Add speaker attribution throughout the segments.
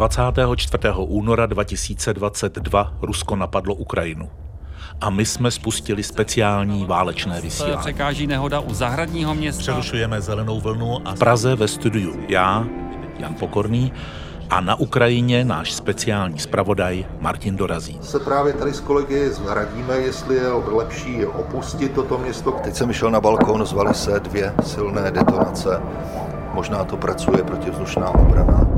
Speaker 1: 24. února 2022 Rusko napadlo Ukrajinu. A my jsme spustili speciální válečné vysílání.
Speaker 2: Překáží nehoda u zahradního města.
Speaker 1: Přerušujeme zelenou vlnu a v Praze ve studiu já, Jan Pokorný, a na Ukrajině náš speciální zpravodaj Martin Dorazí.
Speaker 3: Se právě tady s kolegy zhradíme, jestli je lepší opustit toto město.
Speaker 4: Teď jsem šel na balkón, zvali se dvě silné detonace. Možná to pracuje protivzdušná obrana.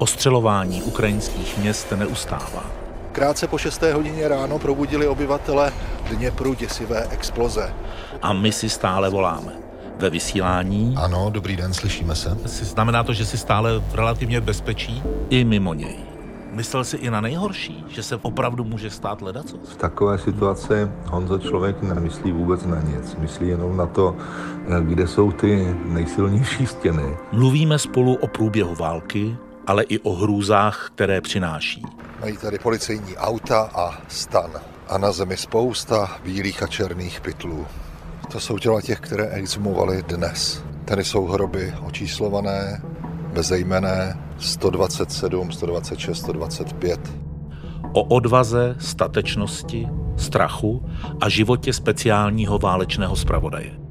Speaker 1: Ostřelování ukrajinských měst neustává.
Speaker 4: Krátce po 6. hodině ráno probudili obyvatele Dněpru děsivé exploze.
Speaker 1: A my si stále voláme. Ve vysílání
Speaker 4: Ano, dobrý den, slyšíme se.
Speaker 1: znamená to, že si stále v relativně bezpečí i mimo něj. Myslel si i na nejhorší, že se opravdu může stát ledacos?
Speaker 3: V takové situaci Honzo člověk nemyslí vůbec na nic. Myslí jenom na to, kde jsou ty nejsilnější stěny.
Speaker 1: Mluvíme spolu o průběhu války, ale i o hrůzách, které přináší.
Speaker 4: Mají tady policejní auta a stan. A na zemi spousta bílých a černých pytlů. To jsou těla těch, které exhumovali dnes. Tady jsou hroby očíslované, bezejmené 127, 126, 125.
Speaker 1: O odvaze, statečnosti, strachu a životě speciálního válečného zpravodaje.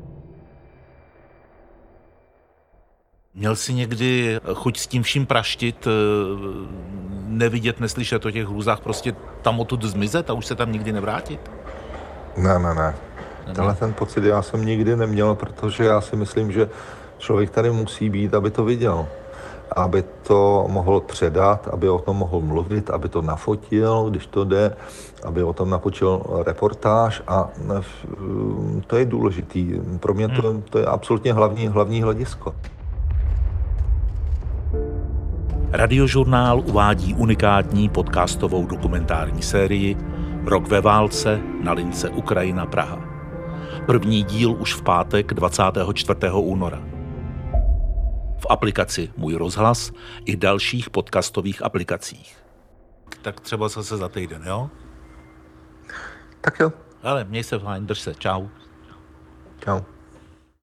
Speaker 1: Měl jsi někdy chuť s tím vším praštit, eh, nevidět, neslyšet o těch hrůzách, prostě tam odtud zmizet a už se tam nikdy nevrátit?
Speaker 3: Ne, ne, ne. Tenhle ten pocit já jsem nikdy neměl, protože já si myslím, že člověk tady musí být, aby to viděl. Aby to mohl předat, aby o tom mohl mluvit, aby to nafotil, když to jde, aby o tom napočil reportáž a eh, to je důležitý. Pro mě to, to je absolutně hlavní, hlavní hledisko.
Speaker 1: Radiožurnál uvádí unikátní podcastovou dokumentární sérii Rok ve válce na lince Ukrajina Praha. První díl už v pátek 24. února. V aplikaci Můj rozhlas i dalších podcastových aplikacích. Tak třeba zase za týden, jo?
Speaker 3: Tak jo,
Speaker 1: Ale měj se fajn, drž se, čau.
Speaker 3: čau.